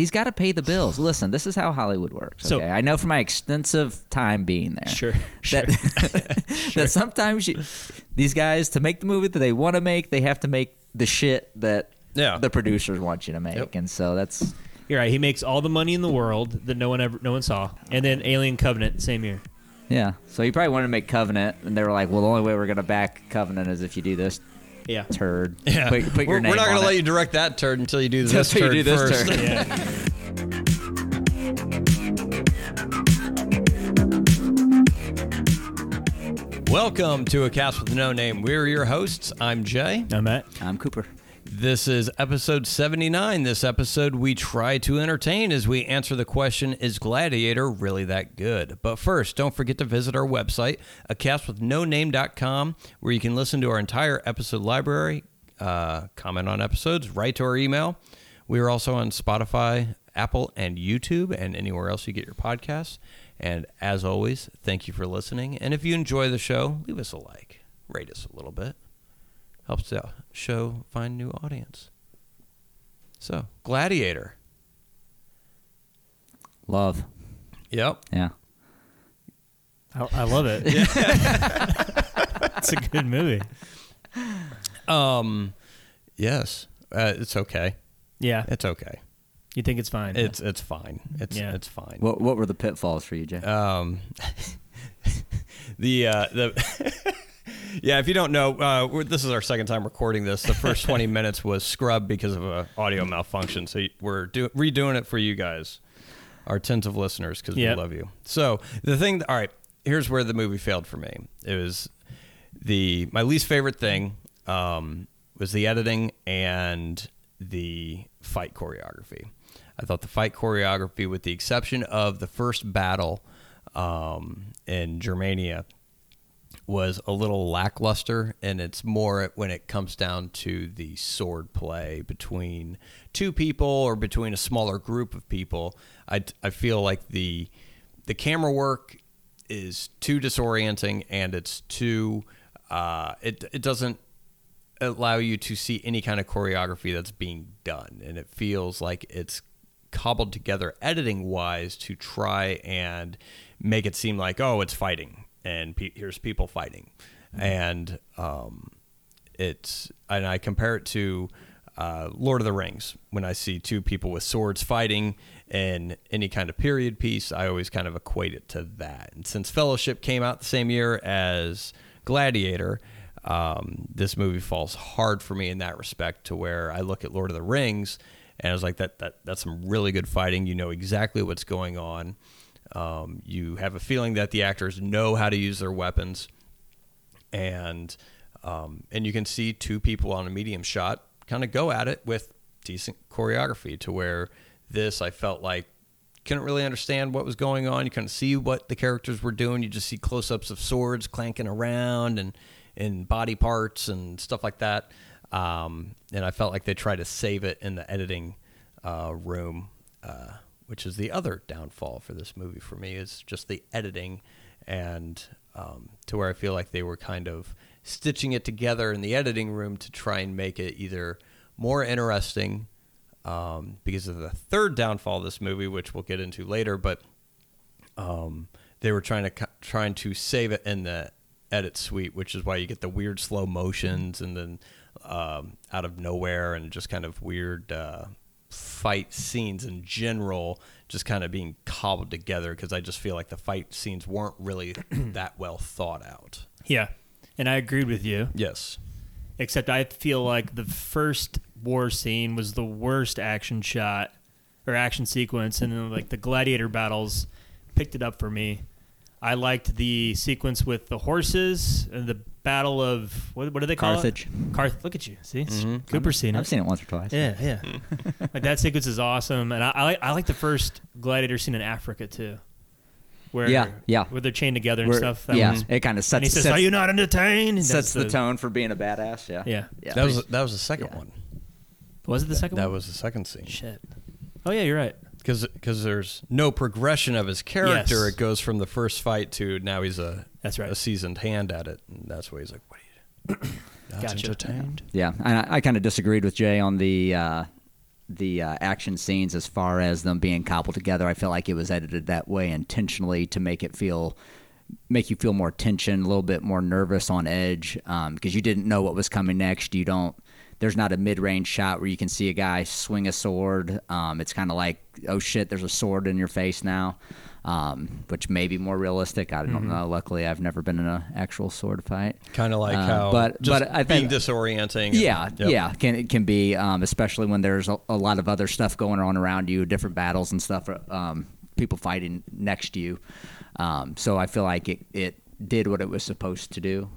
He's got to pay the bills. Listen, this is how Hollywood works. So- okay, I know from my extensive time being there. Sure, sure. That, that sometimes you, these guys to make the movie that they want to make, they have to make the shit that Yeah. the producers want you to make, Yep. and so that's You're right. He makes all the money in the world that no one ever, no one saw, and then Alien Covenant same year. yeah. So he probably wanted to make Covenant, and they were like, "Well, the only way we're gonna back Covenant is if you do this Yeah. turd. Yeah. Put, put your we're, name we're not gonna let you direct that turd until you do this Until you turd do this first. turd. Yeah. Welcome to a cast with no name. We're your hosts. I'm Jay. I'm Matt. I'm Cooper. This is episode 79. This episode, we try to entertain as we answer the question Is Gladiator really that good? But first, don't forget to visit our website, acastwithnoname.com, where you can listen to our entire episode library, uh, comment on episodes, write to our email. We are also on Spotify, Apple, and YouTube, and anywhere else you get your podcasts. And as always, thank you for listening. And if you enjoy the show, leave us a like, rate us a little bit helps the show find new audience. So, Gladiator. Love. Yep. Yeah. I, I love it. it's a good movie. Um, yes, uh, it's okay. Yeah. It's okay. You think it's fine? It's it's fine. It's Yeah. it's fine. What What were the pitfalls for you, Jay? Um, the uh, the yeah. If you don't know, uh, we're, this is our second time recording this. The first twenty minutes was scrubbed because of a audio malfunction. So we're do, redoing it for you guys, our tens of listeners, because Yep. we love you. So the thing. All right. Here's where the movie failed for me. It was the my least favorite thing um, was the editing and the fight choreography. I thought the fight choreography, with the exception of the first battle um, in Germania, was a little lackluster, and it's more when it comes down to the sword play between two people or between a smaller group of people. I, I feel like the the camera work is too disorienting, and it's too uh, it it doesn't allow you to see any kind of choreography that's being done and it feels like it's cobbled together editing wise to try and make it seem like oh it's fighting and pe- here's people fighting. And um, it's and I compare it to uh, Lord of the Rings. When I see two people with swords fighting in any kind of period piece I always kind of equate it to that. And since Fellowship came out the same year as Gladiator um, this movie falls hard for me in that respect to where I look at Lord of the Rings and I was like that that that's some really good fighting. You know exactly what's going on um, you have a feeling that the actors know how to use their weapons and um, and you can see two people on a medium shot kind of go at it with decent choreography to where this I felt like couldn't really understand what was going on. You couldn't see what the characters were doing. You just see close-ups of swords clanking around and and body parts and stuff like that. Um, and I felt like they tried to save it in the editing uh, room, uh, which is the other downfall for this movie for me is just the editing, and um, to where I feel like they were kind of stitching it together in the editing room to try and make it either more interesting um, because of the third downfall of this movie, which we'll get into later. But um, they were trying to trying to save it in the edit suite, which is why you get the weird slow motions and then um, out of nowhere and just kind of weird uh, fight scenes in general, just kind of being cobbled together. Because I just feel like the fight scenes weren't really that well thought out. yeah. And I agreed with you, Yes. except I feel like the first war scene was the worst action shot or action sequence, and then like the gladiator battles picked it up for me. I liked the sequence with the horses and the battle of what, what do they call Carthage. it? Carthage. Look at you, see, Cooper's seen it. I've seen it once or twice. Yeah, yeah. like that sequence is awesome, and I, I like I like the first gladiator scene in Africa too, where Yeah, yeah. where they're chained together and Where- stuff. That yeah, was- it kind of and sets, he says, sets, "Are you not entertained?" And sets that's the tone for being a badass. Yeah. Yeah. Yeah. That was that was the second Yeah. one. Was it the second That one? was the second scene. Shit. Oh yeah, you're right. Because because there's no progression of his character. Yes. It goes from the first fight to now he's a That's right. a seasoned hand at it, and that's why he's like, "What are you?" Not Gotcha. entertained. Yeah, and I, I kind of disagreed with Jay on the uh, the uh, action scenes as far as them being cobbled together. I feel like it was edited that way intentionally to make it feel make you feel more tension, a little bit more nervous on edge because you didn't know what was coming next. You don't. There's not a mid-range shot where you can see a guy swing a sword. Um, it's kind of like, oh shit, there's a sword in your face now, um, which may be more realistic. I don't know. Luckily, I've never been in an actual sword fight. Kind of like Uh, how, but just but I think disorienting. yeah, Yep. yeah, can it can be, um, especially when there's a, a lot of other stuff going on around you, different battles and stuff, um, people fighting next to you. Um, so I feel like it, it did what it was supposed to do.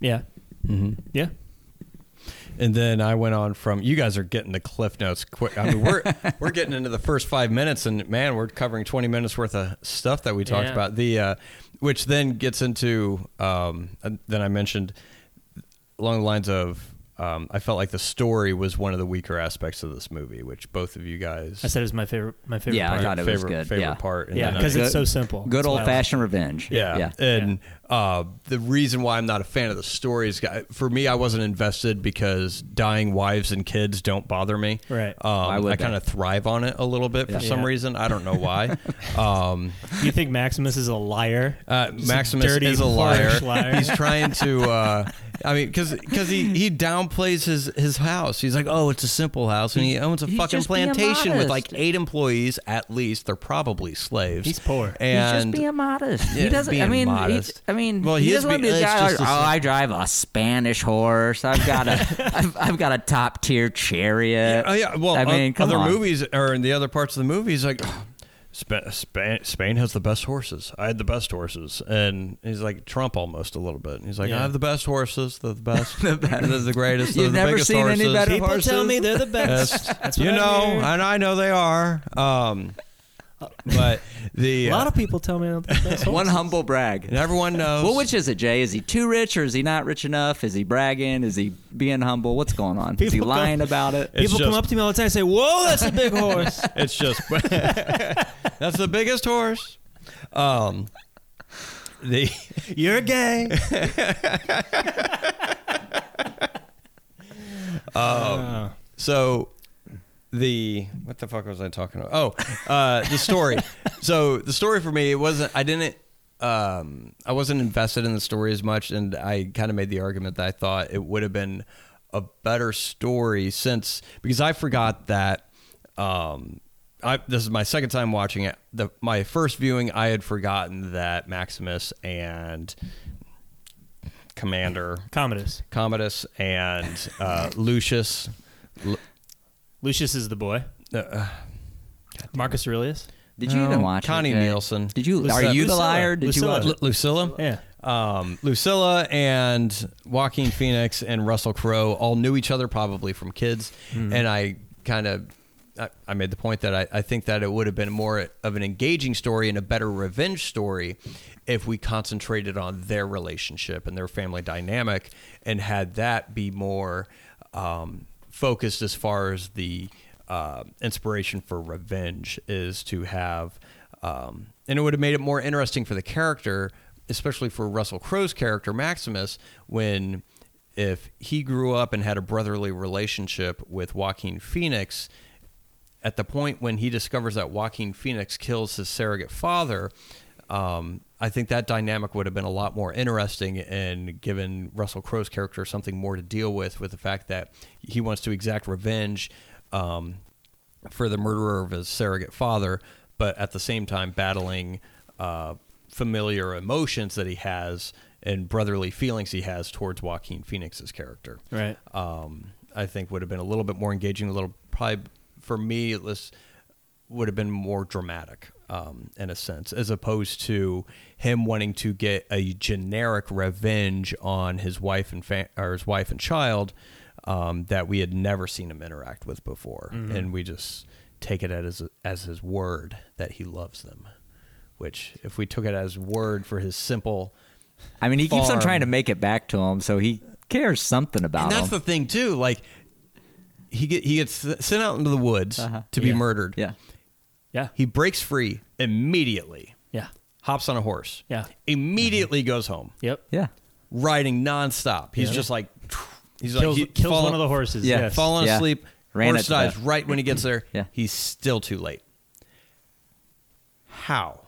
Yeah. Mm-hmm. Yeah. And then I went on from you guys are getting the cliff notes quick. I mean, we're we're getting into the first five minutes, and man, we're covering twenty minutes worth of stuff that we talked Yeah. about. The uh, which then gets into um, uh, then I mentioned along the lines of um, I felt like the story was one of the weaker aspects of this movie, which both of you guys I said it was my favorite. My favorite. Yeah, I part. thought it was favorite, good. favorite Yeah. part. And Yeah, because it's so simple. Good That's why old like fashioned revenge. Yeah. yeah. And uh, the reason why I'm not a fan of the stories, guy- for me, I wasn't invested because dying wives and kids don't bother me. Right. Um, I kind of thrive on it a little bit for some Yeah. reason. I don't know why. um, you think Maximus is a liar? uh, Just a Maximus dirty, is a liar. liar. He's trying to. Uh, I mean, because he he downplays his his house. He's like, oh, it's a simple house, and he owns a He's fucking plantation with like eight employees at least. They're probably slaves. He's poor. And He's just being modest. Yeah, he doesn't. I being mean, he- I mean, Well, he, he is doesn't want to be a guy. just Like, a- oh, I drive a Spanish horse. I've got a, I've, I've got a top tier chariot. Oh yeah, well, I uh, mean, other on. movies or in the other parts of the movies, like Spa- Spain, Spain has the best horses. I had the best horses, and he's like Trump almost a little bit. He's like, Yeah. I have the best horses. They're the best. They're the greatest. You've the never biggest seen any better People horses. tell me they're the best. Yes. That's you I know, hear. and I know they are. Um, but the A lot of people tell me I'm the best. One humble brag. and everyone knows. Well, which is it, Jay? Is he too rich or is he not rich enough? Is he bragging? Is he being humble? What's going on? is he People go- lying about it? It's People come just- up to me all the time and say, "Whoa, that's a big horse." It's just that's the biggest horse. Um, the You're gay. Um, So the what the fuck was I talking about? Oh, uh, the story. so the story for me, it wasn't. I didn't. Um, I wasn't invested in the story as much, and I kind of made the argument that I thought it would have been a better story since because I forgot that. Um, I, this is my second time watching it. The my first viewing, I had forgotten that Maximus and Commander Commodus. Commodus and uh, Lucius. Lucius is the boy. Uh, Marcus Aurelius. Did you No, even watch Connie it? Jay? Nielsen. Did you? Lucilla- are you the Lucilla. liar? Did Lucilla. you watch Lu- Lucilla? Yeah. Um, Lucilla and Joaquin Phoenix and Russell Crowe all knew each other probably from kids. And I kind of. I- I made the point that I, I think that it would have been more of an engaging story and a better revenge story if we concentrated on their relationship and their family dynamic and had that be more um, focused as far as the uh, inspiration for revenge is to have, um, and it would have made it more interesting for the character, especially for Russell Crowe's character Maximus, when if he grew up and had a brotherly relationship with Joaquin Phoenix, at the point when he discovers that Joaquin Phoenix kills his surrogate father, um, I think that dynamic would have been a lot more interesting and given Russell Crowe's character something more to deal with, with the fact that he wants to exact revenge um, for the murderer of his surrogate father, but at the same time battling uh, familiar emotions that he has and brotherly feelings he has towards Joaquin Phoenix's character Right. um, I think would have been a little bit more engaging, a little probably for me it was would have been more dramatic um, in a sense, as opposed to him wanting to get a generic revenge on his wife and fa- or his wife and child um, that we had never seen him interact with before, and we just take it as as his word that he loves them. Which, if we took it as word for his simple I mean, he keeps on trying to make it back to him, so he cares something about and that's him. the thing too. Like he get he gets sent out into the woods Uh-huh. to be Yeah. murdered. yeah. Yeah. He breaks free immediately. Yeah. Hops on a horse. Yeah. Immediately goes home, Yep. Yeah. riding nonstop. He's Yeah. just like he's Kills, like he, kills fall- one of the horses. Yeah. Yes. falling Yeah. asleep, Ran it Horse to dies death. right when he gets there. Yeah. He's still too late. How?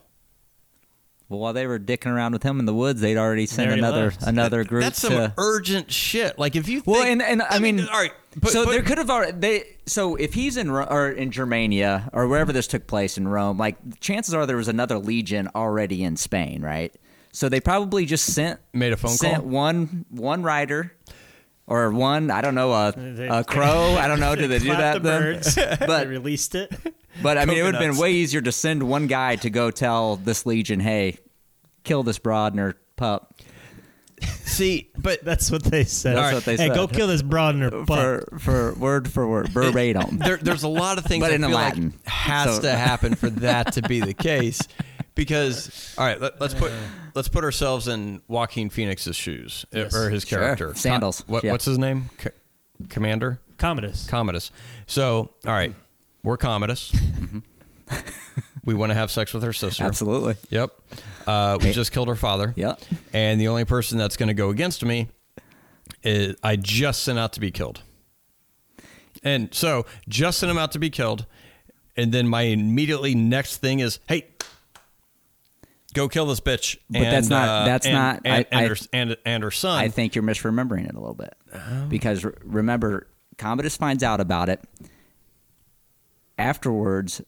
Well, while they were dicking around with him in the woods, they'd already sent already another left. another group That's some to. urgent shit. Like if you Well, think- and and I mean, all right. But, so but- there could have already they. So if he's in Ro- or in Germania or wherever this took place in Rome, like chances are there was another legion already in Spain, right? So they probably just sent Made a phone sent call? one one rider or one I don't know a, They- a crow I don't know did they do that the then? birds. they But released it. but I mean it would have been way easier to send one guy to go tell this legion, hey, kill this broad and pup. See, but That's what they said. That's what they said. hey, go kill this broad in her butt. For for word for word verbatim. there, there's a lot of things But I in feel Latin. like has So- to happen for that to be the case. Because all right, let, us put let's put ourselves in Joaquin Phoenix's shoes uh, Yes. or his Sure. character Sandals. Co- what, Yeah. What's his name? Co- Commander Commodus. Commodus. So all right, we're Commodus. We want to have sex with her sister. Absolutely. Yep. Uh, we just killed her father. Yep. And the only person that's going to go against me is I just sent out to be killed. And so just sent him out to be killed. And then my immediately next thing is, hey, go kill this bitch. But that's not- uh, that's and- not- And, I- and, I- her, and, and her son. I think you're misremembering it a little bit. Oh. Because re- remember, Commodus finds out about it. Afterwards,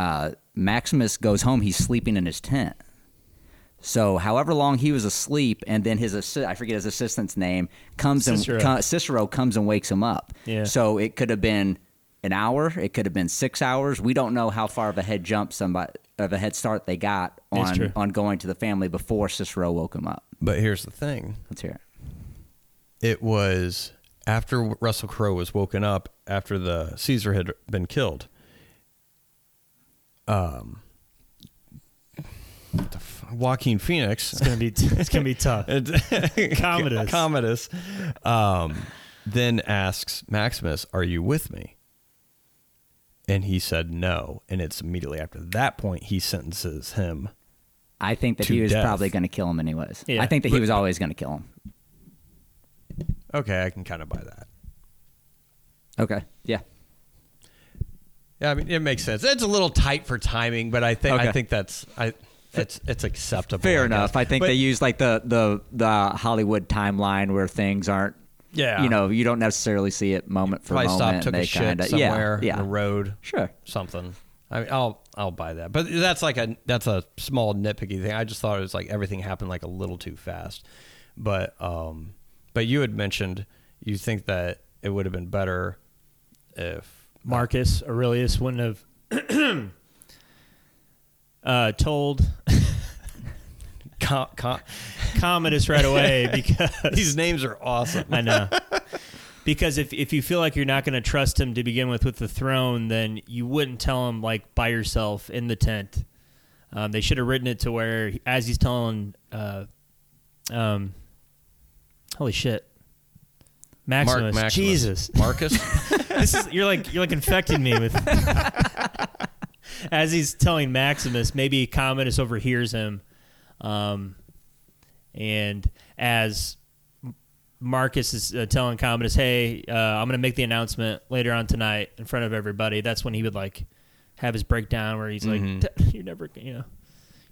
uh, Maximus goes home. He's sleeping in his tent. So, however long he was asleep, and then his assi- I forget his assistant's name comes Cicero. and co- Cicero comes and wakes him up. Yeah. So it could have been an hour. It could have been six hours. We don't know how far of a head jump somebody of a head start they got It's true. on on going to the family before Cicero woke him up. but here's the thing Let's hear it. it was after Russell Crowe was woken up after the Caesar had been killed. Um, the f- Joaquin Phoenix. It's gonna be it's gonna be tough. Commodus. Commodus. Um, then asks Maximus, "Are you with me?" And he said no. And it's immediately after that point he sentences him. I think that to he was death. probably going to kill him anyways. Yeah. I think that he was always going to kill him. Okay, I can kind of buy that. Okay. Yeah. Yeah, I mean it makes sense. It's a little tight for timing, but I think I think that's I it's it's acceptable. Fair I enough. I think But- they use like the the the Hollywood timeline where things aren't. Yeah. You know, you don't necessarily see it moment for probably moment. and took a shit kinda, somewhere Yeah. in the yeah. road, Sure. something. I mean, I'll I'll buy that. But that's like a that's a small nitpicky thing. I just thought it was like everything happened like a little too fast. But um, but you had mentioned you think that it would have been better if Marcus Aurelius wouldn't have uh, told Com- com- Commodus right away because these names are awesome. I know. Because if if you feel like you're not going to trust him to begin with with the throne, then you wouldn't tell him like by yourself in the tent. Um, they should have written it to where as he's telling, uh, um, holy shit, Mark- Maximus, Maximus. Jesus, Marcus. This is you're like you're like infecting me with. as he's telling Maximus, maybe Commodus overhears him, um, and as Marcus is uh, telling Commodus, "Hey, uh, I'm going to make the announcement later on tonight in front of everybody." That's when he would like have his breakdown where he's like, "You're never, you know."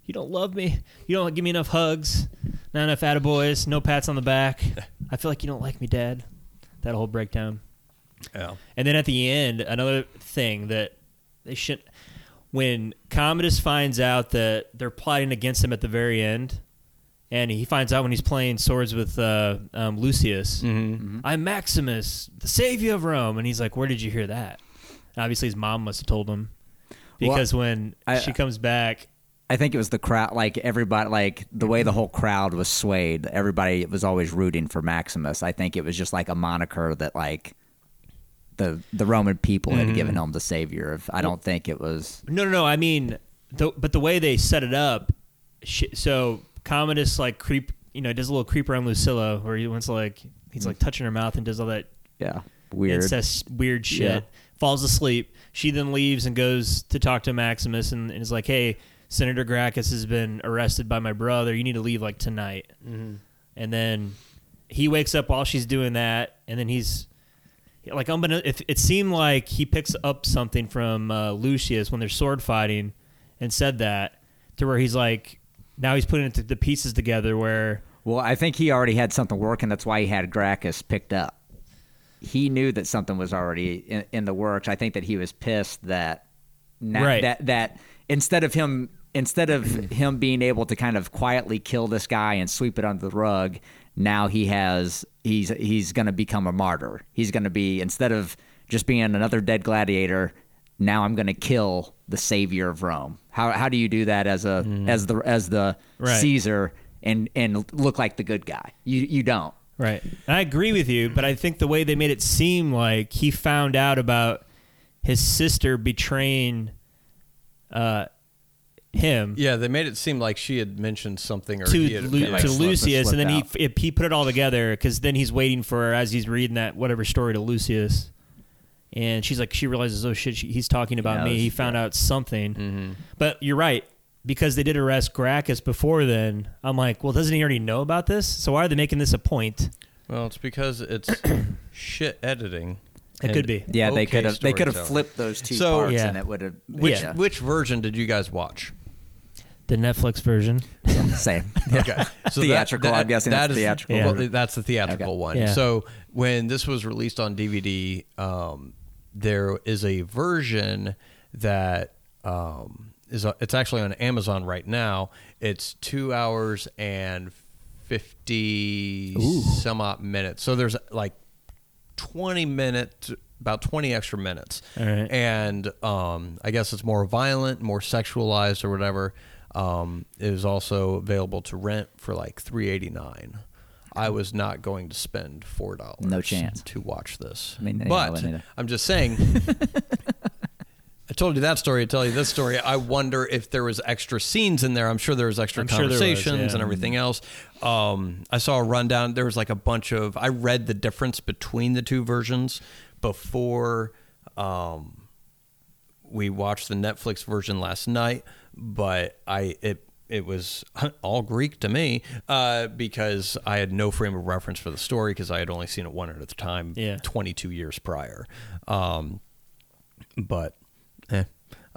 You don't love me. You don't give me enough hugs. Not enough attaboys. No pats on the back. I feel like you don't like me, Dad. That whole breakdown. Yeah. And then at the end, another thing that they should when Commodus finds out that they're plotting against him at the very end, and he finds out when he's playing swords with uh, um, Lucius, Mm-hmm. I'm Maximus, the savior of Rome, and he's like, "Where did you hear that?" And obviously, his mom must have told him Well, because when I- she comes back, I think it was the crowd, like everybody, like the way the whole crowd was swayed. Everybody was always rooting for Maximus. I think it was just like a moniker that like the the Roman people had given mm-hmm. him the savior of. I don't think it was. No, no, no. I mean, the, but the way they set it up, sh- so Commodus like creep, you know, does a little creep around Lucilla, where he wants to like he's like touching her mouth and does all that Yeah, weird. incest weird shit. Yeah. Falls asleep. She then leaves and goes to talk to Maximus and, and is like, "Hey, Senator Gracchus has been arrested by my brother. You need to leave like tonight." Mm-hmm. And then he wakes up while she's doing that, and then he's like I'm gonna. If it seemed like he picks up something from uh, Lucius when they're sword fighting, and said that to where he's like, now he's putting the pieces together where Well, I think he already had something working. That's why he had Gracchus picked up. He knew that something was already in, in the works. I think that he was pissed that na- Right. that that instead of him instead of him being able to kind of quietly kill this guy and sweep it under the rug, now he has he's he's going to become a martyr. He's going to be instead of just being another dead gladiator, now I'm going to kill the savior of Rome. How how do you do that as a as the as the Right. Caesar and and look like the good guy? You you don't. Right. And I agree with you, but I think the way they made it seem like he found out about his sister betraying uh, him Yeah, they made it seem like she had mentioned something or to he had, Lu- like, to slipped- Lucius, and then he slipped f- he put it all together because then he's waiting for her as he's reading that whatever story to Lucius, and she's like she realizes oh shit she, he's talking about Yeah, me. it was- He found out something, Mm-hmm. but you're right because they did arrest Gracchus before then. I'm like, well, doesn't he already know about this? So why are they making this a point? Well, it's because it's shit editing. It and could be. Yeah, they okay could have they could have storytelling. flipped those two So- parts Yeah. and it would have Which yeah. which version did you guys watch? The Netflix version. same. Okay, so Theatrical, I'm guessing that that's is- theatrical. Yeah. Well, that's the theatrical Okay. one. Yeah. So when this was released on DVD, um, there is a version that um, is it's actually on Amazon right now. It's two hours and fifty some odd minutes. So there's like twenty minutes, about twenty extra minutes, All right. and um, I guess it's more violent, more sexualized, or whatever. Um, it is also available to rent for like three eighty nine. I was not going to spend four dollars. No chance. to watch this. I mean, but. I'm just saying. I told you that story. I tell you this story. I wonder if there was extra scenes in there. I'm sure there was extra I'm sure was, conversations yeah. and everything else. Um, I saw a rundown. There was like a bunch of. I read the difference between the two versions before um, we watched the Netflix version last night, but I it it was all Greek to me uh, because I had no frame of reference for the story because I had only seen it one at a time, Yeah. 22 years prior. Um, but, eh.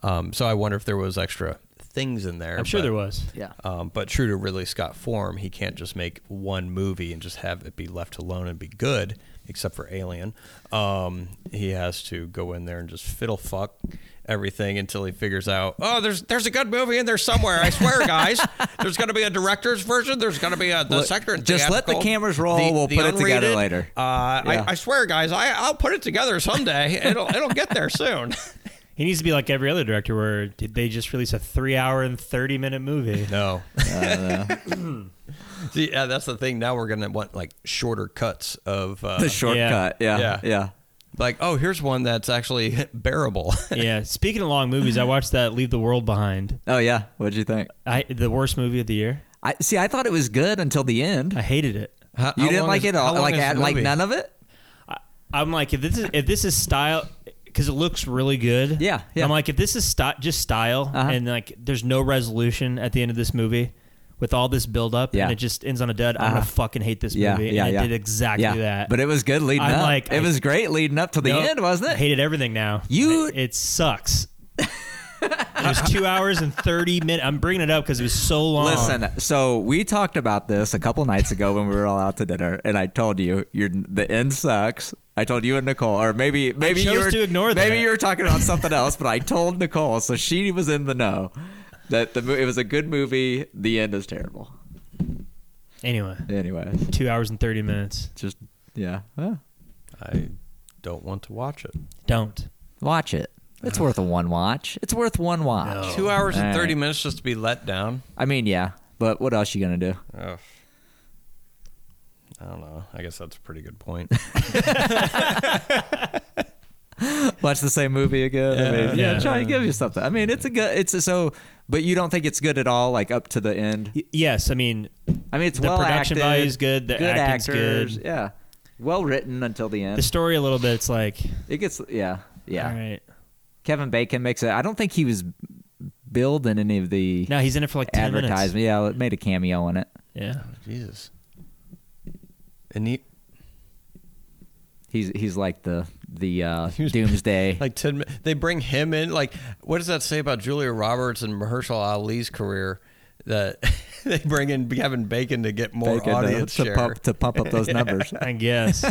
um, so I wonder if there was extra things in there. I'm sure but- there was. Yeah. um, but true to Ridley Scott form, he can't just make one movie and just have it be left alone and be good, except for Alien. Um, he has to go in there and just fiddle fuck everything until he figures out, oh, there's there's a good movie in there somewhere. I swear, guys. there's going to be a director's version. There's going to be a the Look, sector. just let the cameras roll. We'll put it together later. Uh, Yeah. I, I swear, guys, I, I'll put it together someday. It'll it'll get there soon. He needs to be like every other director, where did they just release a three-hour and thirty-minute movie? No. See, yeah, that's the thing. Now we're gonna want like shorter cuts of uh, the shortcut. Yeah. Yeah. Yeah. Like, oh, here's one that's actually bearable. yeah. Speaking of long movies, I watched that Leave the World Behind. Oh yeah. What'd you think? I the worst movie of the year. I see. I thought it was good until the end. I hated it. How- You how didn't like is- it all. Like at, like none of it. I, I'm like, if this is if this is style, because it looks really good. Yeah, yeah. I'm like, if this is sti- just style, Uh-huh. and like, there's no resolution at the end of this movie. With all this buildup Yeah. and it just ends on a dud, I'm Uh-huh. gonna fucking hate this Yeah. movie. Yeah. and yeah. did exactly yeah. that. But it was good leading I'm up. like- it I- was great leading up to the Nope. end, wasn't it? I hated everything now. You- it, it sucks. it was two hours and thirty minutes. I'm bringing it up because it was so long. Listen, so we talked about this a couple nights ago when we were all out to dinner, and I told you your the end sucks. I told you and Nicole, or maybe maybe you were to ignore maybe that. you were talking about something else, but I told Nicole, so she was in the know that the it was a good movie. The end is terrible. Anyway, Anyway, two hours and thirty minutes. just yeah, Well, I don't want to watch it. Don't. watch it. It's worth a one watch. It's worth one watch. No. Two hours and All thirty right. minutes just to be let down. I mean, yeah, but what else you gonna do? Ugh. I don't know. I guess that's a pretty good point. watch the same movie again. I mean, yeah, Yeah. try to give you something. I mean, it's a good. It's a, so, but you don't think it's good at all, like up to the end. Y- yes, I mean, I mean, it's The well production acted, value is good, the good acting's actors, good. yeah, well written until the end. the story a little bit. It's like, it gets, yeah, yeah. all right. Kevin Bacon makes it. I don't think he was billed in any of the No, he's in it for like ten minutes. advertisement. Yeah, it made a cameo in it. Yeah. Jesus. And he, He's he's like the the uh, doomsday. Like ten, mi- they bring him in. Like, what does that say about Julia Roberts and Mahershala Ali's career? That they bring in Kevin Bacon to get more Bacon audience to, share. pump to pump up those numbers. I guess.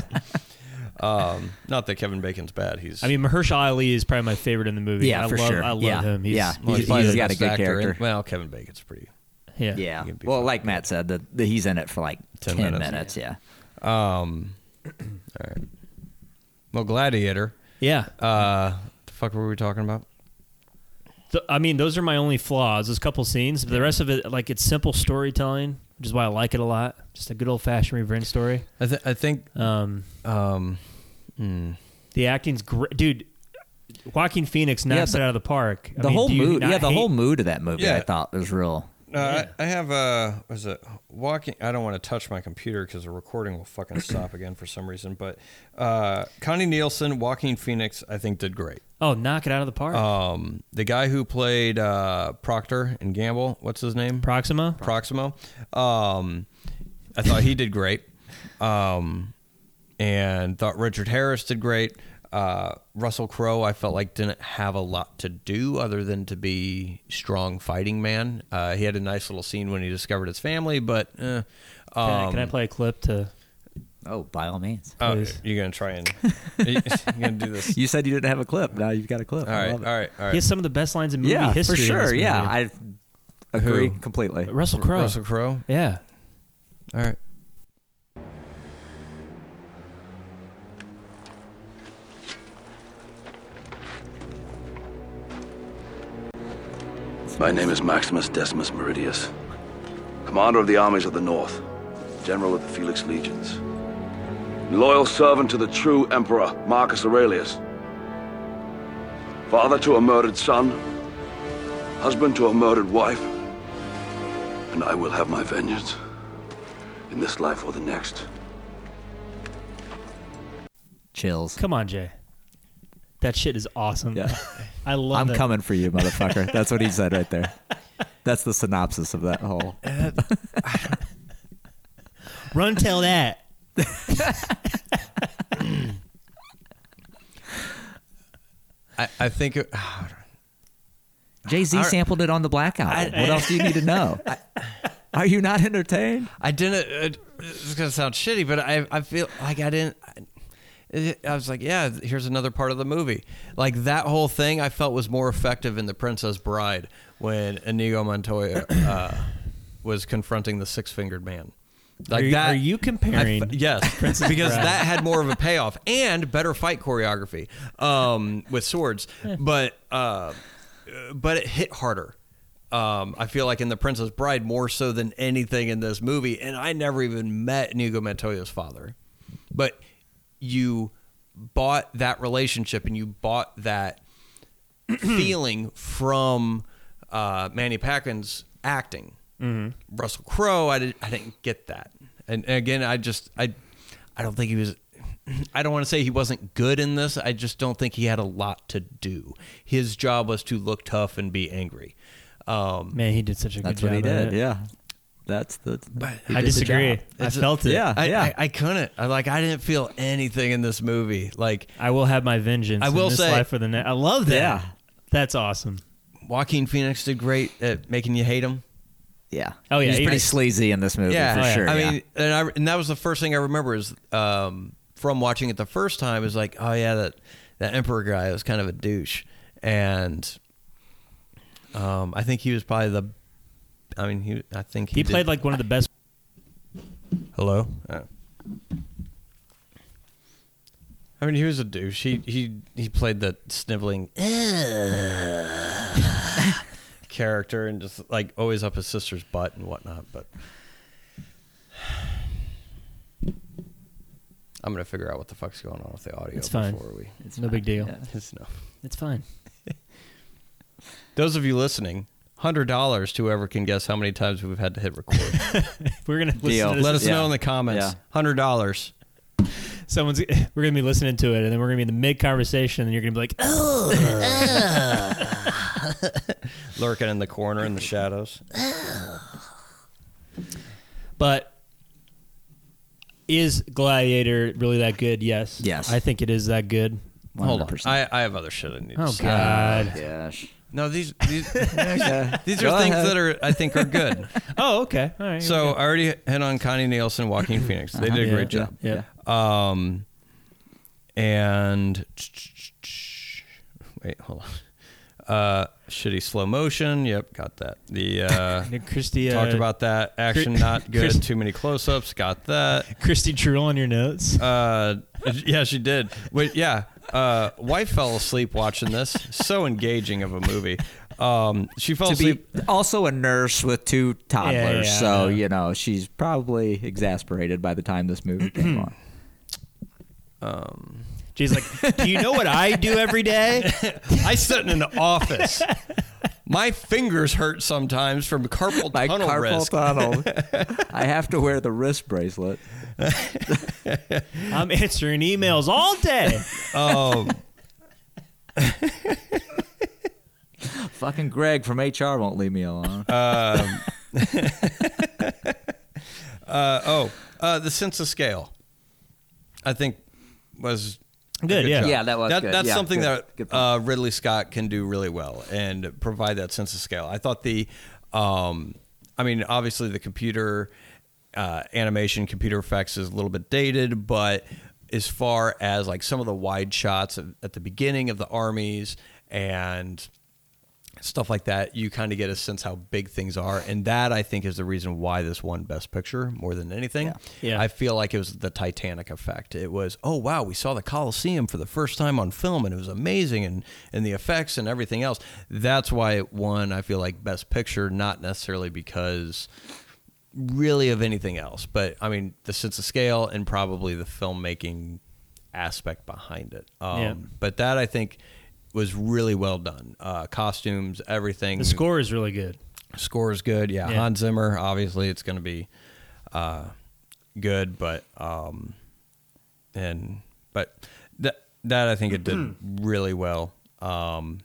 Um, not that Kevin Bacon's bad. He's I mean, Mahershala Ali is probably my favorite in the movie. Yeah, I for love, sure. I love Yeah. him. He's, Yeah. well, he's- probably he's the got a good actor in- character. well, Kevin Bacon's pretty. yeah. Yeah. He can be Well, fine. like Matt said, that that he's in it for like 10 ten, minutes. minutes. Yeah. Um, all right. Well, Gladiator. Yeah. Uh, the fuck were we talking about? Th- I mean, those are my only flaws. Those couple scenes, but the rest of it, like, it's simple storytelling, which is why I like it a lot. Just a good old fashioned revenge story. I, th- I think. Um, Um, hmm. the acting's great, dude. Joaquin Phoenix knocks the- it out of the park. I The mean, whole mood, yeah, the hate- whole mood of that movie, Yeah. I thought was real. No, I, I have a was it walking I don't want to touch my computer because the recording will fucking stop again for some reason. But uh Connie Nielsen, Joaquin Phoenix, I think did great. Oh, knock it out of the park. Um the guy who played uh Proctor and Gamble, what's his name? Proxima. Proximo. Um I thought he did great. Um and thought Richard Harris did great. Uh, Russell Crowe, I felt like didn't have a lot to do other than to be strong fighting man. Uh, he had a nice little scene when he discovered his family, but eh, Can, I, um, can I play a clip to? Oh, by all means. oh, please? you're gonna try and you're gonna do this. You said you didn't have a clip. Now you've got a clip. All I right, all love it. right, all He has some of the best lines in movie Yeah, history. for sure. Yeah. I agree Who? completely. Russell Crowe. Russell Crowe. Yeah. All right. My name is Maximus Decimus Meridius, commander of the armies of the North, general of the Felix Legions, loyal servant to the true Emperor Marcus Aurelius, father to a murdered son, husband to a murdered wife, and I will have my vengeance in this life or the next. Chills. Come on, Jay. That shit is awesome. Yeah. I love it. I'm it. coming for you, motherfucker. That's what he said right there. That's the synopsis of that whole. Uh, Run tell that. I, I think it, Jay Z sampled it on the Black Album. what else do you need to know? Are you not entertained? I didn't. It, it's gonna sound shitty, but I I feel like I didn't. I, I was like, yeah, here's another part of the movie. Like that whole thing, I felt was more effective in The Princess Bride when Inigo Montoya uh, was confronting the six fingered man. Like are, you, that. are you I comparing? fe- yes, Princess because Bride. that had more of a payoff and better fight choreography um, with swords, but uh, but it hit harder. Um, I feel like in The Princess Bride more so than anything in this movie, and I never even met Inigo Montoya's father, but you bought that relationship and you bought that feeling from uh, Mandy Patinkin's acting. Mm-hmm. Russell Crowe, I, did, I didn't get that, and, and again, I just I I don't think he was. I don't want to say he wasn't good in this. I just don't think he had a lot to do. His job was to look tough and be angry. Um, Man, he did such a good job. That's good what job. he did. it. Yeah. That's the. he I disagree. I It's a- felt it. Yeah. I, I, I couldn't. I like. I didn't feel anything in this movie. Like I will have my vengeance. I in will this say- life for the ne- I love that. Yeah. That's awesome. Joaquin Phoenix did great at making you hate him. Yeah. Oh, yeah, He's he- pretty I- sleazy in this movie Yeah, for Oh, yeah. sure. I yeah. mean, and I and that was the first thing I remember is um, from watching it the first time is like, oh yeah, that that Emperor guy was kind of a douche, and um, I think he was probably the. I mean, he. I think he, He did- played like one of the best. Hello. Oh. I mean, he was a douche. He he he played the sniveling character and just like always up his sister's butt and whatnot. But I'm gonna figure out what the fuck's going on with the audio It's fine. before we. It's no big deal. Yeah. It's no. It's fine. Those of you listening, hundred dollars to whoever can guess how many times we've had to hit record. We're gonna listen Deal. to this. Let us Yeah. know in the comments. Yeah. Hundred dollars. Someone's. We're gonna be listening to it, and then we're gonna be in the mid conversation, and you're gonna be like, "Oh, Lurking in the corner in the shadows. But Is Gladiator really that good? Yes. Yes. I think it is that good. Hold on. 100%. I, I have other shit I need to Oh say. God. Oh, gosh. No, these these, Okay. these Go are things ahead. that are I think are good. Oh, okay. All right. so I already hit on Connie Nielsen, Joaquin Phoenix. They did a Yeah, great job. Yeah. Um, and wait, hold on. Uh, shitty slow motion. Yep, got that. The uh, Nick Christie uh, talked about that. Action not good. Chris- Too many close-ups. Got that. Christy True on your notes. Uh, yeah, she did. Wait, yeah. Uh, wife fell asleep watching this. So engaging of a movie. Um, she fell to be asleep. also a nurse with two toddlers, Yeah, yeah, so yeah. you know she's probably exasperated by the time this movie came on. Um, She's like, "Do you know what I do every day?" I sit in an office. My fingers hurt sometimes from carpal Like tunnel carpal risk. tunnel. I have to wear the wrist bracelet. I'm answering emails all day. Um, Fucking Greg from HR won't leave me alone. uh, oh, uh, the sense of scale. I think was a Good, yeah. job. Yeah, that was That- good. That's Yeah, something good. that Good uh, Ridley Scott can do really well and provide that sense of scale. I thought the, um, I mean, obviously the computer uh, animation, computer effects is a little bit dated, but as far as like some of the wide shots of, at the beginning of the armies and stuff like that, you kind of get a sense how big things are, and that I think is the reason why this won Best Picture more than anything. Yeah. Yeah. I feel like it was the Titanic effect. It was, oh wow, we saw the Coliseum for the first time on film, and it was amazing, and and the effects and everything else. That's why it won. I feel like Best Picture, not necessarily because really of anything else, but I mean the sense of scale and probably the filmmaking aspect behind it. Um, Yeah. But that I think was really well done. Uh, costumes, everything. The score is really good. score is good. Yeah, Yeah. Hans Zimmer. Obviously, it's going to be uh, good, but um, and but that that I think it did really well. Um,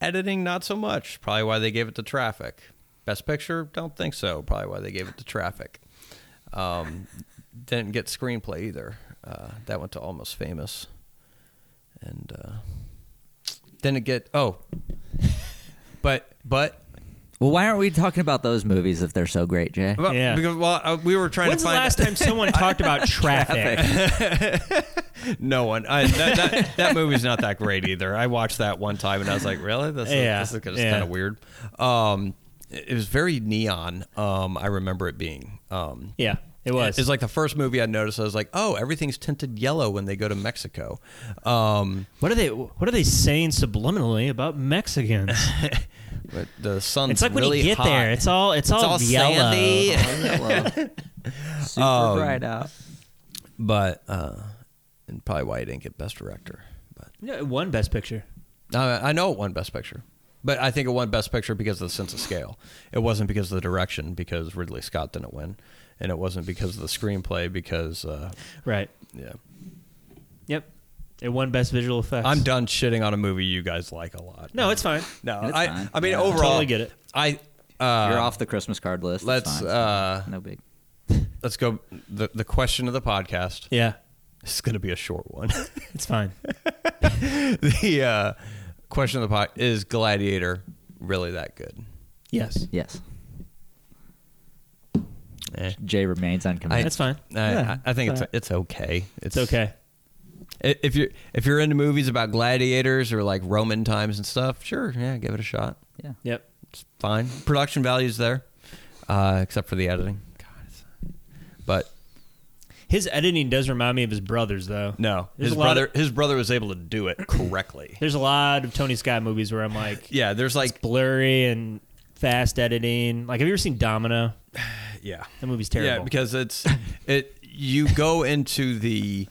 editing, not so much. Probably why they gave it to Traffic. Best Picture, don't think so. Probably why they gave it to Traffic. Um, didn't get screenplay either. Uh, that went to Almost Famous, and uh, didn't get oh, but but well, why aren't we talking about those movies if they're so great, Jay? Well, Yeah. because well, uh, we were trying When's to the find last time someone talked about traffic? no one. I, that, that, that movie's not that great either. I watched that one time and I was like, really? This is, Yeah, this is yeah. kind of weird. Um, it it was very neon. Um, I remember it being. Um, Yeah, it was. It's like the first movie I noticed. I was like, oh, everything's tinted yellow when they go to Mexico. Um, what are they? What are they saying subliminally about Mexicans? but the sun's It's like when you get hot. there, it's all it's, all, all yellow. sandy. Super Um, bright out. but uh, and probably why I didn't get best director. But Yeah, it won Best Picture. Uh, I know it won Best Picture, but I think it won Best Picture because of the sense of scale. It wasn't because of the direction, because Ridley Scott didn't win, and it wasn't because of the screenplay, because uh, Right. yeah. Yep. It won Best Visual Effects. I'm done shitting on a movie you guys like a lot. No, it's fine. no, It's I, fine. I mean Yeah. overall, Totally get it. I uh, You're off the Christmas card list. Let's fine. uh, no big. let's go. The the question of the podcast. Yeah, This is going to be a short one. it's fine. the uh, question of the pod is Gladiator really that good? Yes. Yes. Eh. Jay remains unconvinced. That's fine. I, Yeah, I, I think it's fine. it's okay. It's okay. I- If you're if you're into movies about gladiators or like Roman times and stuff, sure, yeah, give it a shot. yeah. Yep. It's fine. Production value's there, uh, except for the editing. God, it's, but His editing does remind me of his brother's, though. no, There's his a lot brother of- his brother was able to do it correctly. There's a lot of Tony Scott movies where I'm like, yeah, there's like blurry and fast editing. Like, have you ever seen Domino? yeah, The movie's terrible. yeah, because it's it. You go into the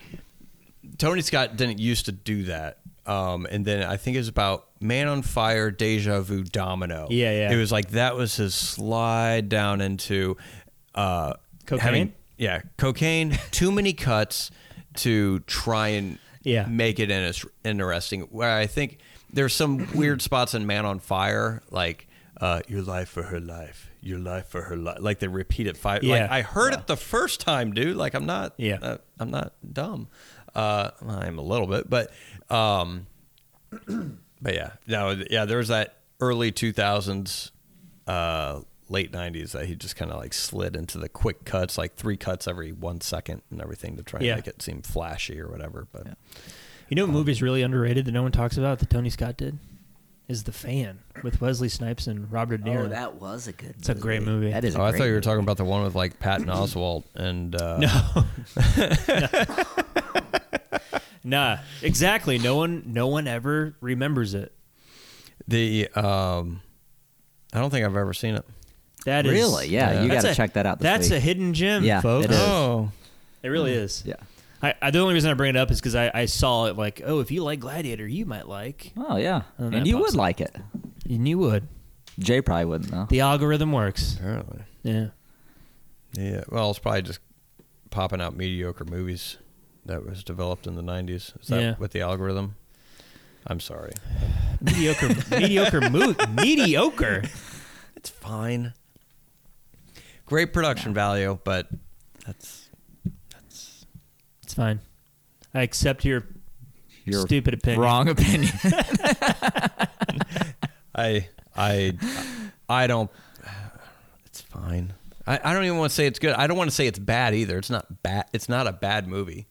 Tony Scott didn't used to do that. Um, and then I think it was about Man on Fire, Deja Vu, Domino. Yeah, yeah. It was like that was his slide down into uh, Cocaine? having- yeah, cocaine. too many cuts to try and Yeah. make it in interesting. Where I think there's some weird spots in Man on Fire, like uh, "Your life for her life, your life for her life." Like they repeat it five. Yeah. Like I heard it the first time, dude. Like I'm not. Yeah. uh, I'm not dumb. Uh, I'm a little bit, but um, but yeah, no, yeah. There was that early 2000s, uh, late 90s that he just kind of like slid into the quick cuts, like three cuts every one second and everything to try and make it seem flashy or whatever. But You know what movie's really underrated that no one talks about that Tony Scott did? Is The Fan with Wesley Snipes and Robert De Niro. Oh, that was a good. It's a great movie. That is. a oh, I great thought you were movie. talking about the one with like Patton Oswalt and uh, No. nah, exactly. No one no one ever remembers it. the. Um, I don't think I've ever seen it. That is Really? Yeah, you got to check that out. This That's week. a hidden gem, Yeah, folks. it is. Oh, It really is. Yeah. I, I, the only reason I bring it up is because I, I saw it like, oh, if you like Gladiator, you might like, Oh yeah, And and, you would up. like it. and you would. Jay probably wouldn't though. The algorithm works. apparently. Yeah. Yeah. Well, it's probably just popping out mediocre movies that was developed in the '90s. Is that Yeah. with the algorithm? I'm sorry. Mediocre, mediocre, mo- mediocre. It's fine. Great production value, but that's that's It's fine. I accept your Your stupid opinion. wrong opinion. I I I don't. It's fine. I, I don't even want to say it's good. I don't want to say it's bad either. It's not bad. It's not a bad movie.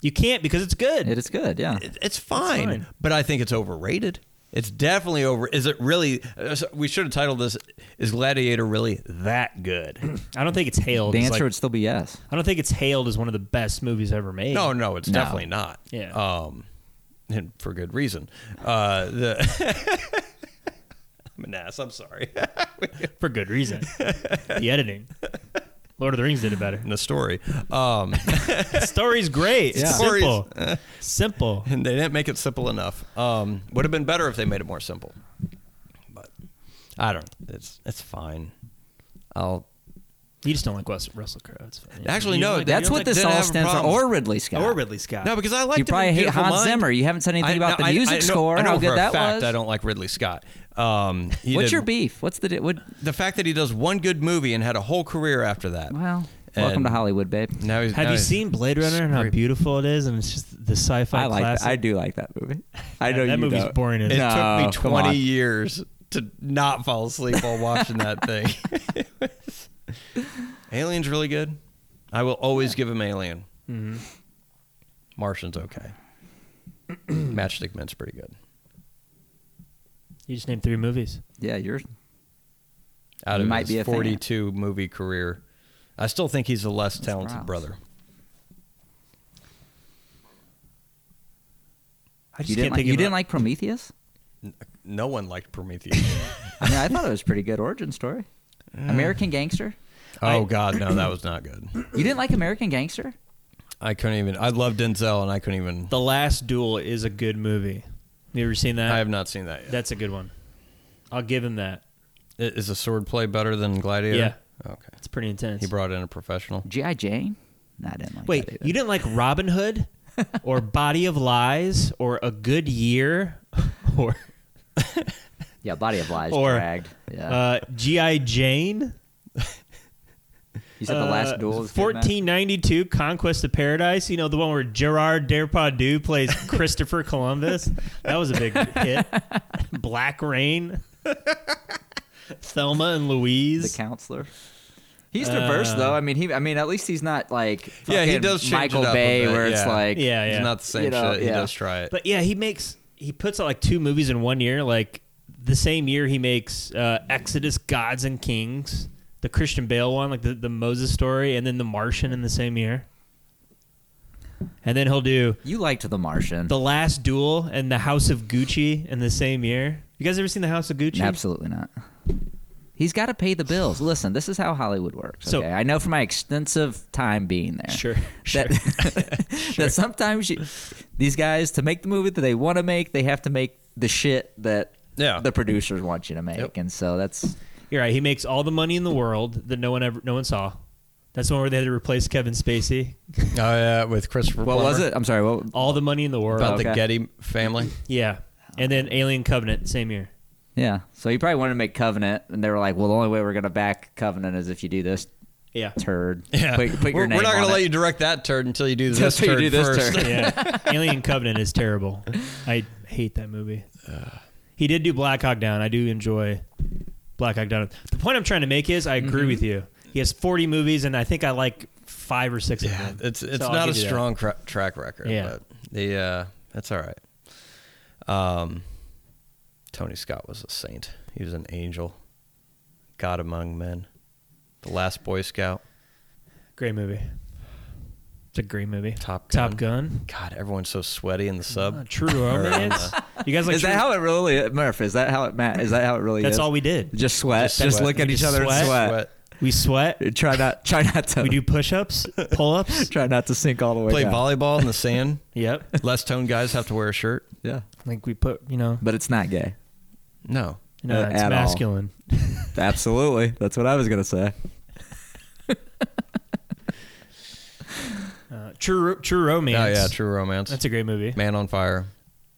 You can't because it's good. it is good. Yeah. It, it's fine, fine. but I think it's overrated. It's definitely over. Is it really? uh, We should have titled this: "Is Gladiator really that good?" I don't think it's hailed. The as, answer like- would still be yes. I don't think it's hailed as one of the best movies ever made. No, no, it's No. definitely not. Yeah. Um, and for good reason. Uh, the I'm an ass. I'm sorry. for good reason. the editing. Lord of the Rings did it better. In the story, um, story's great. It's Yeah. simple. simple. and they didn't make it simple enough. Um, would have been better if they made it more simple. But I don't. It's it's fine. I'll You just don't like Wes- Russell Crowe. It's fine. Actually, You no, like- That's don't what think- this didn't all have stands for. problems. Or Ridley Scott. Or Ridley Scott. no because I liked You probably hate Beautiful Hans Mind. Zimmer. You haven't said anything I- about no, the music I know- score. I know how for good a that fact was. I don't like Ridley Scott. Um, he What's did- your beef? What's the di- what? The fact that he does one good movie and had a whole career after that. Well, welcome to Hollywood, babe. Now he's, Have now you he's- seen Blade Runner and how beautiful it is? And it's just the sci-fi I like. classic. That. I do like that movie. I Yeah, know that you movie's don't. boring as It No, took me come 20 years to not fall asleep while watching that thing. Alien's really good. I will always give him Alien. Mhm. Martian's okay. Matchstick Men's pretty good. You just named three movies. Yeah, you're. Out You of might his be a fan. 42 movie career, I still think he's the less talented Strauss. brother. I just You can't didn't like. think You of didn't a- like Prometheus. No one liked Prometheus. I mean, I thought it was a pretty good origin story. Mm. American Gangster. oh God, no, that was not good. You didn't like American Gangster? I couldn't even. I love Denzel, and I couldn't even. The Last Duel is a good movie. You ever seen that? I have not seen that yet. That's a good one. I'll give him that. I- Is the sword play better than Gladiator? Yeah. Okay. It's pretty intense. He brought in a professional. GI Jane. No, I didn't like. Wait, that either. you didn't like Robin Hood, or Body of Lies, or A Good Year, or Yeah, Body of Lies or dragged. Yeah. uh, G.I. Jane? you said the last Uh, duel. was good, man? 1492 Conquest of Paradise. You know the one where Gerard Depardieu plays Christopher Columbus. That was a big hit. Black Rain. Thelma and Louise. the counselor. He's diverse Uh, though. I mean, he. I mean, at least he's not like Yeah, he does change Michael it up a Bay, bit, where it's yeah. like yeah, yeah. He's not the same You know, shit. He does try it. But yeah, he makes he puts out like two movies in one year. Like the same year he makes uh, Exodus, Gods and Kings, the Christian Bale one, like the, the Moses story, and then The Martian in the same year. And then he'll do you liked The Martian. The Last Duel and The House of Gucci in the same year. You guys ever seen The House of Gucci? Absolutely not. He's got to pay the bills. Listen, this is how Hollywood works. So- Okay, I know from my extensive time being there. Sure, sure. That, that sometimes you, these guys to make the movie that they want to make, they have to make the shit that Yeah. the producers want you to make, Yep. and so that's You're right. He makes all the money in the world that no one ever no one saw. That's the one where they had to replace Kevin Spacey. oh yeah, with Christopher. what was it? I'm sorry. What? All the money in the world. About the Okay. Getty family. Yeah. And then Alien Covenant, same year. Yeah. So he probably wanted to make Covenant, and they were like, "Well, the only way we're gonna back Covenant is if you do this Yeah. turd. Yeah, Put, put your we're, name we're not on gonna it. let you direct that turd until you do this Until turd you do this first. turd. yeah. Alien Covenant is terrible. I hate that movie. Uh, he did do Black Hawk Down. I do enjoy Black Hawk Down. The point I'm trying to make is I agree Mm-hmm. with you. He has 40 movies, and I think I like five or six Yeah, of them. it's it's So not a give you that. strong cra- track record. Yeah. but the uh, that's all right. Um, Tony Scott was a saint. He was an angel, God among men, the last Boy Scout, Great movie. It's a great movie. Top Gun. Top Gun. God, everyone's so sweaty in the sub. Uh, True Romance. You guys like? Is that how it really, Murph? Is that how it, Matt? Is that how it really That's is? all we did. Just sweat. Just Just, sweat. look at each other sweat. and sweat. Sweat. We sweat. Try not. Try not to. We do push-ups, pull-ups. Try not to sink all the way Play down. volleyball in the sand. Yep. Less toned guys have to wear a shirt. Yeah, Like we put, you know, but it's not gay. No. no, Uh, it's masculine. Absolutely. That's what I was gonna say. Uh, True, True Romance. Oh yeah, True Romance. That's a great movie. Man on Fire.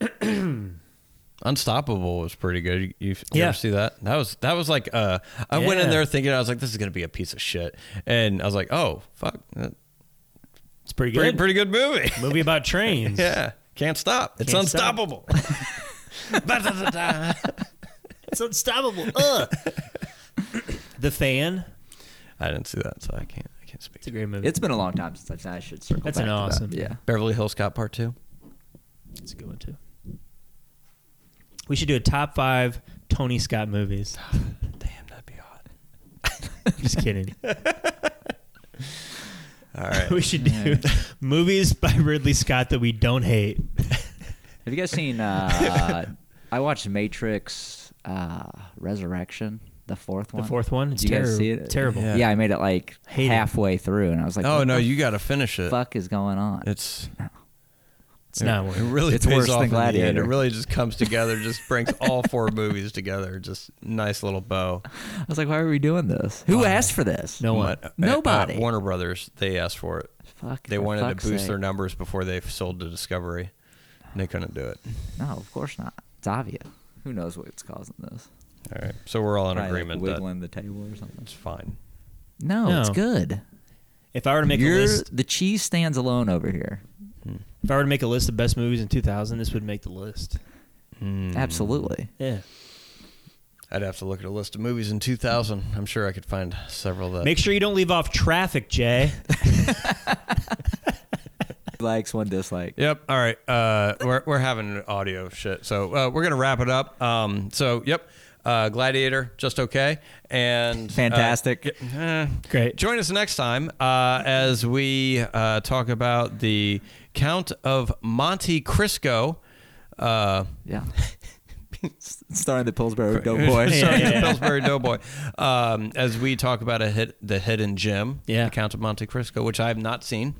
Unstoppable was pretty good. You, you, you Yeah. ever see that? That was that was like uh I went in there thinking I was like this is gonna be a piece of shit, and I was like oh fuck, It's pretty good. pretty pretty good movie. movie about trains. yeah, can't stop. It's Can't stop. unstoppable. It's unstoppable. Ugh. the Fan. I didn't see that, so I can't I can't speak. It's a great movie. It's been a long time since I've seen. I should circle That's back an to that. awesome- Yeah. Beverly Hills Cop Part Two. It's a good one too. We should do a top five Tony Scott movies. Damn, that'd be hot. Just kidding. All right. we should do movies by Ridley Scott that we don't hate. Have you guys seen? Uh, I watched Matrix uh, Resurrection, the fourth one. The one. fourth one. It's Did you guys terrible. see it? Terrible. Yeah. Yeah. I made it like Hate it. halfway through, and I was like, oh what no, the you got to finish it. What the fuck is going on?" It's It's not It worth it. really It's pays worse off than in the end. It really just comes together, just brings all four movies together. Just nice little bow. I was like, "Why are we doing this? Who asked for this? No one. But, uh, Nobody. uh, Warner Brothers, they asked for it. Fuck. They wanted to boost sake. their numbers before they sold to Discovery. And they couldn't do it. No, of course not. It's obvious. Who knows what's causing this? All right. So we're all in Probably, like, agreement that wiggling the table or something. it's fine. No, it's good. If I were to make You're, a list, the cheese stands alone over here. If I were to make a list of best movies in 2000, this would make the list. Hmm. Absolutely. Yeah. I'd have to look at a list of movies in 2000. I'm sure I could find several that. Make sure you don't leave off traffic, Jay. Likes one dislike. Yep. All right. Uh, we're we're having audio shit, so uh, we're gonna wrap it up. Um, so yep. Uh, Gladiator, just okay, and uh, Fantastic. yeah, eh. Great. Join us next time uh, as we uh, talk about the Count of Monte Cristo. Uh, Yeah. Starring the Pillsbury Doughboy. Yeah, Sorry, yeah, yeah. Pillsbury Doughboy. Um, as we talk about a hit, the hidden gem, Yeah. the Count of Monte Cristo, which I have not seen.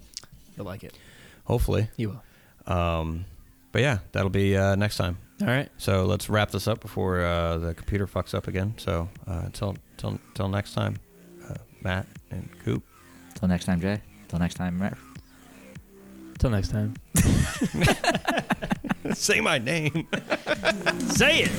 You'll like it. Hopefully, You will. um, but yeah, that'll be uh, next time. All right. So let's wrap this up before uh, the computer fucks up again. So uh, until till till next time, uh, Matt and Coop. Till next time, Jay. Till next time, Matt. Till next time. Say my name. Say it.